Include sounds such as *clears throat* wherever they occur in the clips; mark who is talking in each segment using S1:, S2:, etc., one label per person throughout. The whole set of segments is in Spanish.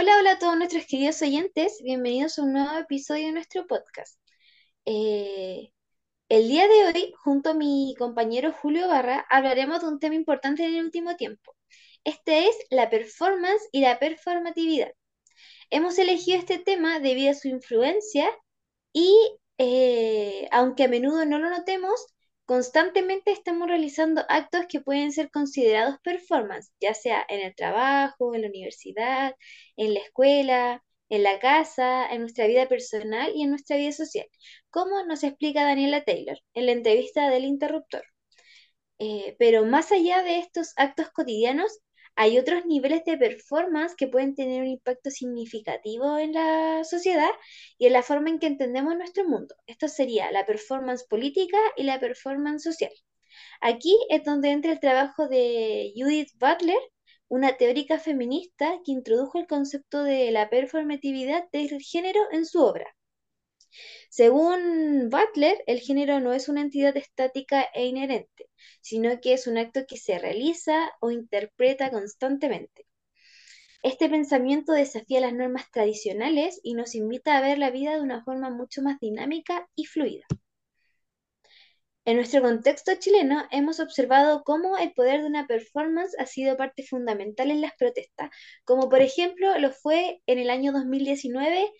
S1: Hola, hola a todos nuestros queridos oyentes, bienvenidos a un nuevo episodio de nuestro podcast. Eh, el día de hoy, junto a mi compañero Julio Barra, hablaremos de un tema importante en el último tiempo. Este es la performance y la performatividad. Hemos elegido este tema debido a su influencia y, eh, aunque a menudo no lo notemos, Constantemente estamos realizando actos que pueden ser considerados performance, ya sea en el trabajo, en la universidad, en la escuela, en la casa, en nuestra vida personal y en nuestra vida social, como nos explica Daniela Taylor en la entrevista del Interruptor. Eh, pero más allá de estos actos cotidianos, hay otros niveles de performance que pueden tener un impacto significativo en la sociedad y en la forma en que entendemos nuestro mundo. Esto sería la performance política y la performance social. Aquí es donde entra el trabajo de Judith Butler, una teórica feminista que introdujo el concepto de la performatividad del género en su obra. Según Butler, el género no es una entidad estática e inherente, sino que es un acto que se realiza o interpreta constantemente. Este pensamiento desafía las normas tradicionales y nos invita a ver la vida de una forma mucho más dinámica y fluida. En nuestro contexto chileno hemos observado cómo el poder de una performance ha sido parte fundamental en las protestas, como por ejemplo lo fue en el año 2019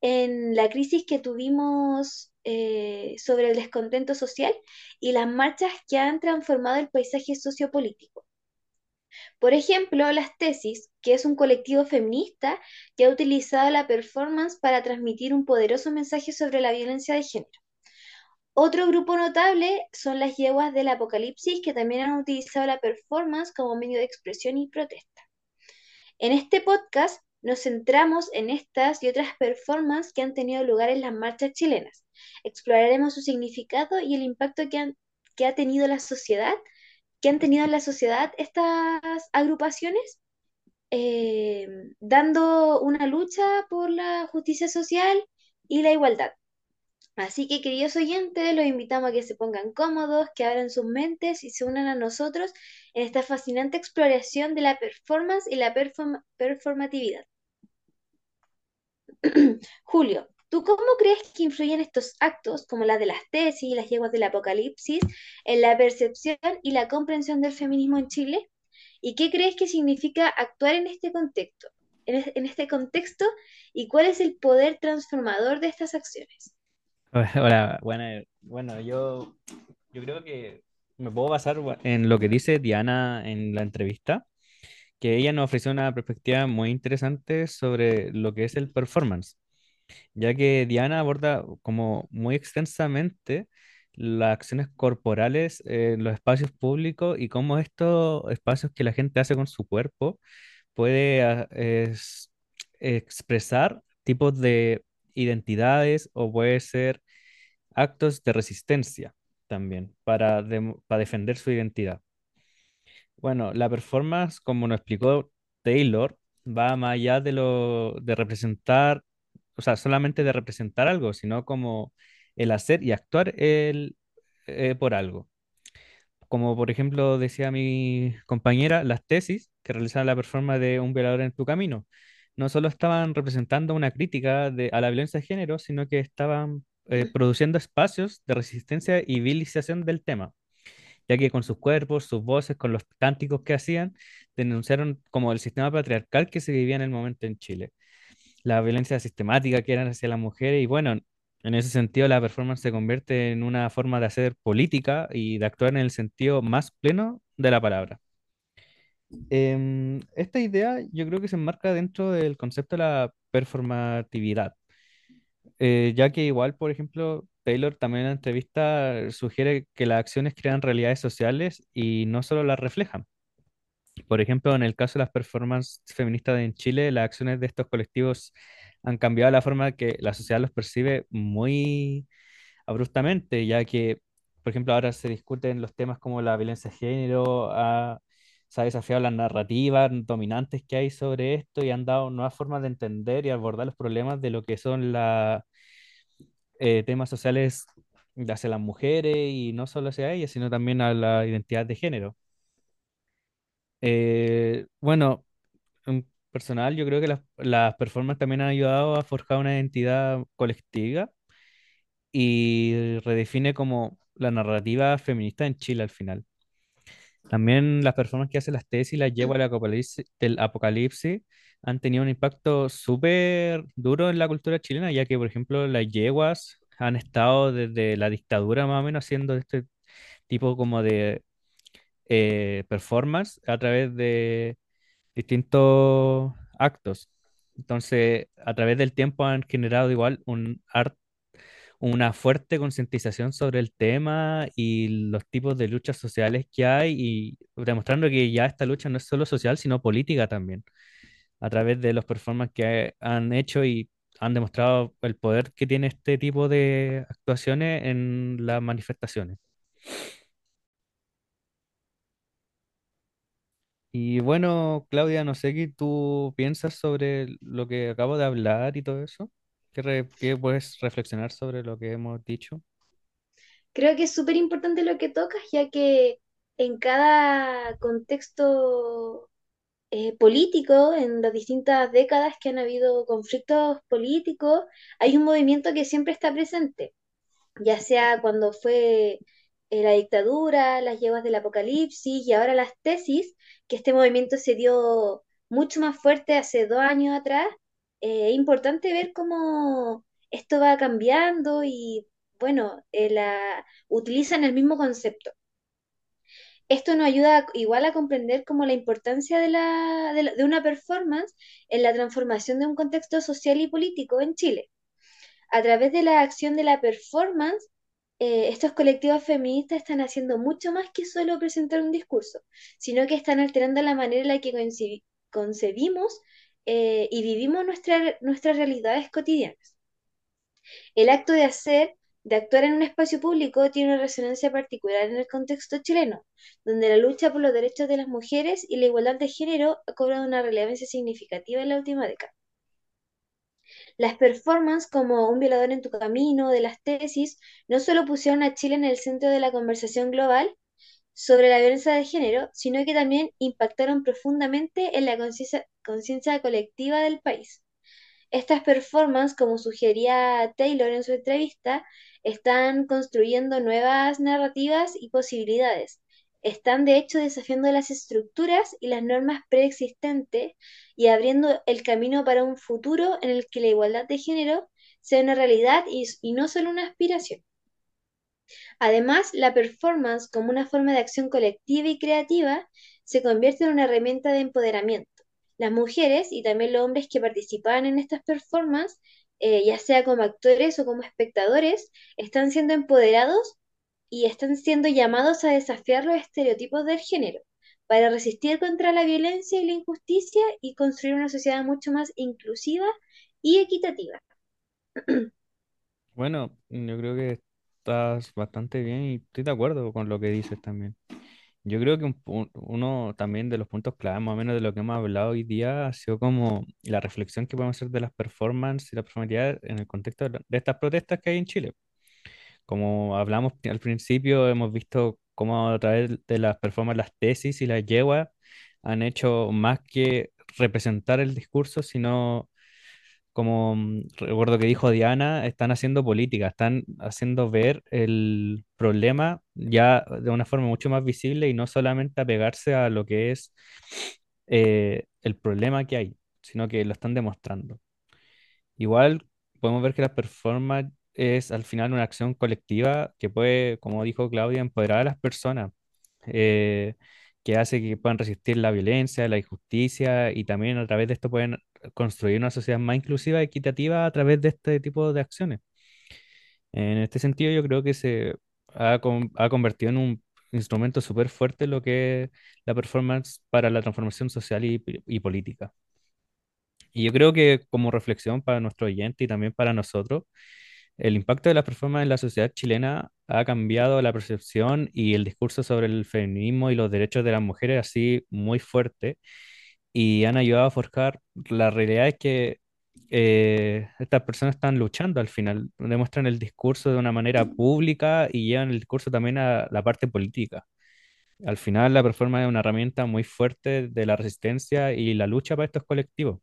S1: en la crisis que tuvimos eh, sobre el descontento social y las marchas que han transformado el paisaje sociopolítico. Por ejemplo, las tesis, que es un colectivo feminista que ha utilizado la performance para transmitir un poderoso mensaje sobre la violencia de género. Otro grupo notable son las yeguas del apocalipsis que también han utilizado la performance como medio de expresión y protesta. En este podcast nos centramos en estas y otras performances que han tenido lugar en las marchas chilenas. Exploraremos su significado y el impacto que, han, que ha tenido la sociedad, que han tenido en la sociedad estas agrupaciones, eh, dando una lucha por la justicia social y la igualdad. Así que, queridos oyentes, los invitamos a que se pongan cómodos, que abran sus mentes y se unan a nosotros en esta fascinante exploración de la performance y la performatividad. *clears throat* Julio, ¿tú cómo crees que influyen estos actos, como la de las tesis y las yeguas del apocalipsis, en la percepción y la comprensión del feminismo en Chile? ¿Y qué crees que significa actuar en este contexto? En, este contexto y cuál es el poder transformador de estas acciones. *laughs*
S2: Hola, bueno, bueno, yo, yo creo que me puedo basar en lo que dice Diana en la entrevista, que ella nos ofreció una perspectiva muy interesante sobre lo que es el performance, ya que Diana aborda como muy extensamente las acciones corporales en los espacios públicos y cómo estos espacios que la gente hace con su cuerpo puede ah, expresar tipos de identidades o puede ser actos de resistencia también para, para defender su identidad. Bueno, la performance, como nos explicó Taylor, va más allá de lo de representar, o sea, solamente de representar algo, sino como el hacer y actuar el, eh, por algo. Como por ejemplo decía mi compañera, las tesis que realizaban la performance de Un violador en tu camino no solo estaban representando una crítica de, a la violencia de género, sino que estaban eh, produciendo espacios de resistencia y vilización del tema, ya que con sus cuerpos, sus voces, con los cánticos que hacían, denunciaron como el sistema patriarcal que se vivía en el momento en Chile, la violencia sistemática que eran hacia las mujeres y bueno, en ese sentido la performance se convierte en una forma de hacer política y de actuar en el sentido más pleno de la palabra. Em, esta idea yo creo que se enmarca dentro del concepto de la performatividad, eh, ya que igual, por ejemplo, Taylor también en la entrevista sugiere que las acciones crean realidades sociales y no solo las reflejan. Por ejemplo, en el caso de las performances feministas en Chile, las acciones de estos colectivos han cambiado la forma que la sociedad los percibe muy abruptamente, ya que, por ejemplo, ahora se discuten los temas como la violencia de género, a se ha desafiado las narrativas dominantes que hay sobre esto y han dado nuevas formas de entender y abordar los problemas de lo que son los eh, temas sociales hacia las mujeres y no solo hacia ellas, sino también a la identidad de género. Eh, bueno, personal, yo creo que las, las performances también han ayudado a forjar una identidad colectiva y redefine como la narrativa feminista en Chile al final. También las personas que hacen las tesis y las llevo al apocalipsis, del apocalipsis han tenido un impacto súper duro en la cultura chilena, ya que, por ejemplo, las yeguas han estado desde la dictadura más o menos haciendo este tipo como de eh, performance a través de distintos actos. Entonces, a través del tiempo han generado igual un art, una fuerte concientización sobre el tema y los tipos de luchas sociales que hay y demostrando que ya esta lucha no es solo social, sino política también, a través de los performances que han hecho y han demostrado el poder que tiene este tipo de actuaciones en las manifestaciones. Y bueno, Claudia, no sé qué tú piensas sobre lo que acabo de hablar y todo eso. ¿Qué, puedes reflexionar sobre lo que hemos dicho?
S1: Creo que es súper importante lo que tocas, ya que en cada contexto eh, político, en las distintas décadas que han habido conflictos políticos, hay un movimiento que siempre está presente, ya sea cuando fue eh, la dictadura, las yeguas del apocalipsis y ahora las tesis, que este movimiento se dio mucho más fuerte hace dos años atrás. Eh, es importante ver cómo esto va cambiando y, bueno, eh, la, utilizan el mismo concepto. Esto nos ayuda igual a comprender como la importancia de, la, de, la- de una performance en la transformación de un contexto social y político en Chile. A través de la acción de la performance, eh, estos colectivos feministas están haciendo mucho más que solo presentar un discurso, sino que están alterando la manera en la que concebi- concebimos eh, y vivimos nuestra- nuestras realidades cotidianas. El acto de hacer, de actuar en un espacio público, tiene una resonancia particular en el contexto chileno, donde la lucha por los derechos de las mujeres y la igualdad de género ha cobrado una relevancia significativa en la última década. Las performances como Un violador en tu camino de las tesis no solo pusieron a Chile en el centro de la conversación global sobre la violencia de género, sino que también impactaron profundamente en la conciencia colectiva del país. Estas performances, como sugería Taylor en su entrevista, están construyendo nuevas narrativas y posibilidades. Están de hecho desafiando las estructuras y las normas preexistentes y abriendo el camino para un futuro en el que la igualdad de género sea una realidad y, y no solo una aspiración. Además, la performance como una forma de acción colectiva y creativa se convierte en una herramienta de empoderamiento. Las mujeres y también los hombres que participaban en estas performances, eh, ya sea como actores o como espectadores, están siendo empoderados y están siendo llamados a desafiar los estereotipos del género para resistir contra la violencia y la injusticia y construir una sociedad mucho más inclusiva y equitativa. *clears throat*
S2: Bueno, yo creo que estás bastante bien y estoy de acuerdo con lo que dices también. Yo creo que un uno también de los puntos clave, más o menos de lo que hemos hablado hoy día, ha sido como la reflexión que podemos hacer de las performances y la performatividad en el contexto de, de estas protestas que hay en Chile. Como hablamos al principio, hemos visto cómo a través de las performances, las tesis y las yeguas han hecho más que representar el discurso, sino como mm, recuerdo que dijo Diana, están haciendo política, están haciendo ver el problema ya de una forma mucho más visible y no solamente apegarse a lo que es eh, el problema que hay, sino que lo están demostrando. Igual podemos ver que la performance es al final una acción colectiva que puede, como dijo Claudia, empoderar a las personas, eh, que hace que puedan resistir la violencia, la injusticia y también a través de esto pueden construir una sociedad más inclusiva y equitativa a través de este tipo de acciones. En este sentido, yo creo que se ha, ha convertido en un instrumento súper fuerte lo que es la performance para la transformación social y y política. Y yo creo que como reflexión para nuestro oyente y también para nosotros, el impacto de las performances en la sociedad chilena ha cambiado la percepción y el discurso sobre el feminismo y los derechos de las mujeres así muy fuerte y han ayudado a forjar la realidad es que eh, estas personas están luchando al final, demuestran el discurso de una manera pública y llevan el discurso también a la parte política. Al final, la performance es una herramienta muy fuerte de la resistencia y la lucha para estos colectivos.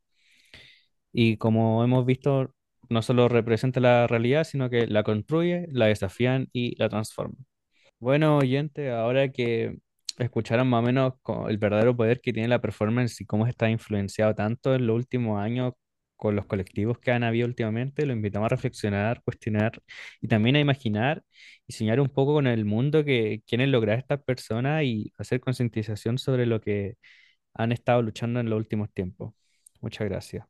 S2: Y como hemos visto, no solo representa la realidad, sino que la construye, la desafían y la transforman. Bueno, oyente, ahora que escucharon más o menos el verdadero poder que tiene la performance y cómo está influenciado tanto en los últimos años con los colectivos que han habido últimamente, lo invitamos a reflexionar, cuestionar y también a imaginar y soñar un poco con el mundo que quieren lograr estas personas y hacer concientización sobre lo que han estado luchando en los últimos tiempos. Muchas gracias.